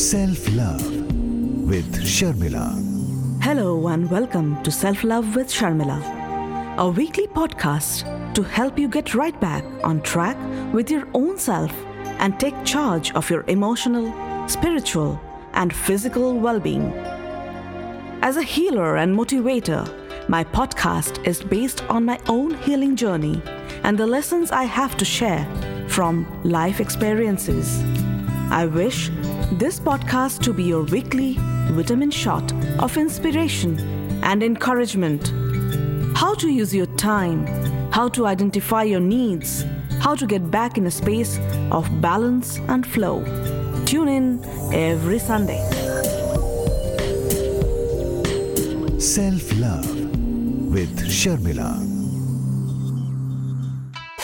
Self Love with Sharmila. Hello and welcome to Self Love with Sharmila, a weekly podcast to help you get right back on track with your own self and take charge of your emotional, spiritual, and physical well being. As a healer and motivator, my podcast is based on my own healing journey and the lessons I have to share from life experiences. I wish this podcast to be your weekly vitamin shot of inspiration and encouragement. How to use your time, how to identify your needs, how to get back in a space of balance and flow. Tune in every Sunday. Self Love with Sharmila.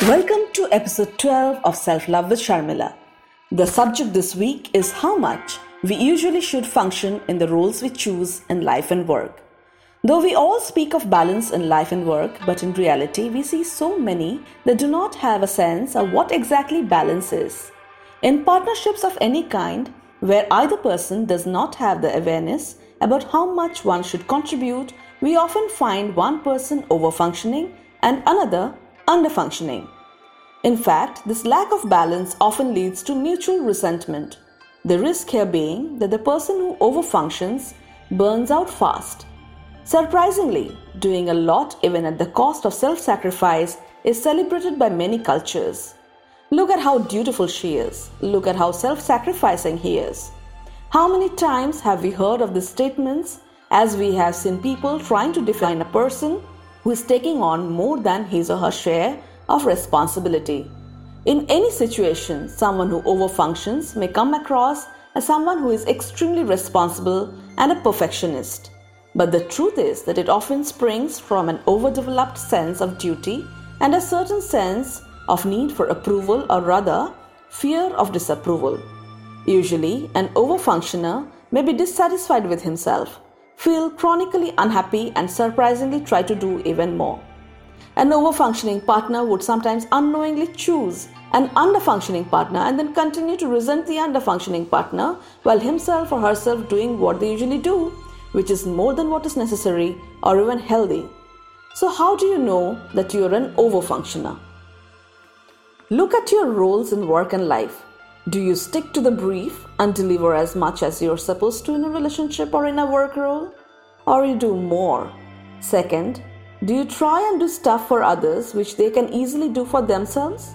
Welcome to episode 12 of Self Love with Sharmila. The subject this week is how much we usually should function in the roles we choose in life and work. Though we all speak of balance in life and work, but in reality, we see so many that do not have a sense of what exactly balance is. In partnerships of any kind, where either person does not have the awareness about how much one should contribute, we often find one person over functioning and another underfunctioning. In fact, this lack of balance often leads to mutual resentment. The risk here being that the person who overfunctions burns out fast. Surprisingly, doing a lot even at the cost of self sacrifice is celebrated by many cultures. Look at how dutiful she is. Look at how self sacrificing he is. How many times have we heard of these statements as we have seen people trying to define a person who is taking on more than his or her share of responsibility? In any situation, someone who overfunctions may come across as someone who is extremely responsible and a perfectionist. But the truth is that it often springs from an overdeveloped sense of duty and a certain sense of need for approval or rather fear of disapproval. Usually, an overfunctioner may be dissatisfied with himself, feel chronically unhappy, and surprisingly try to do even more. An overfunctioning partner would sometimes unknowingly choose an underfunctioning partner and then continue to resent the underfunctioning partner while himself or herself doing what they usually do, which is more than what is necessary or even healthy. So, how do you know that you are an overfunctioner? Look at your roles in work and life. Do you stick to the brief and deliver as much as you're supposed to in a relationship or in a work role? Or you do more? Second, do you try and do stuff for others which they can easily do for themselves?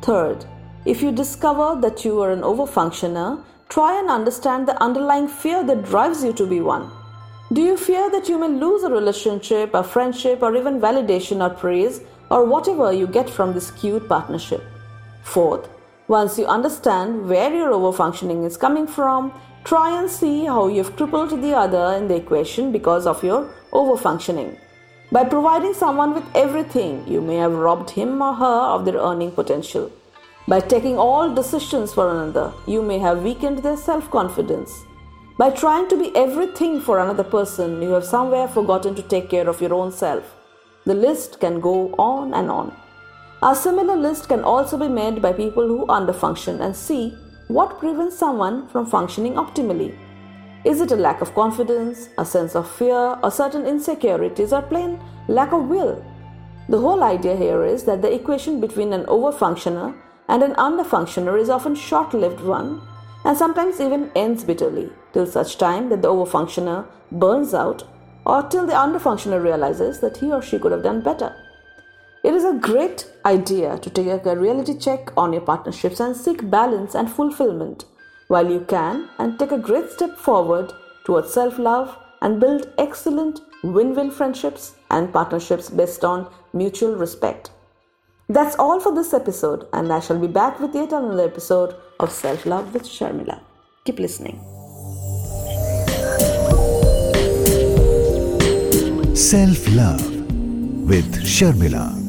Third, if you discover that you are an overfunctioner, try and understand the underlying fear that drives you to be one. Do you fear that you may lose a relationship, a friendship, or even validation or praise, or whatever you get from this cute partnership? Fourth, once you understand where your overfunctioning is coming from, try and see how you've crippled the other in the equation because of your overfunctioning. By providing someone with everything, you may have robbed him or her of their earning potential. By taking all decisions for another, you may have weakened their self confidence. By trying to be everything for another person, you have somewhere forgotten to take care of your own self. The list can go on and on. A similar list can also be made by people who underfunction and see what prevents someone from functioning optimally. Is it a lack of confidence, a sense of fear, or certain insecurities, or plain lack of will? The whole idea here is that the equation between an overfunctioner and an underfunctioner is often short-lived one and sometimes even ends bitterly till such time that the overfunctioner burns out or till the underfunctioner realizes that he or she could have done better. It is a great idea to take a reality check on your partnerships and seek balance and fulfillment while you can and take a great step forward towards self love and build excellent win win friendships and partnerships based on mutual respect. That's all for this episode, and I shall be back with yet another episode of Self Love with Sharmila. Keep listening. Self Love with Sharmila.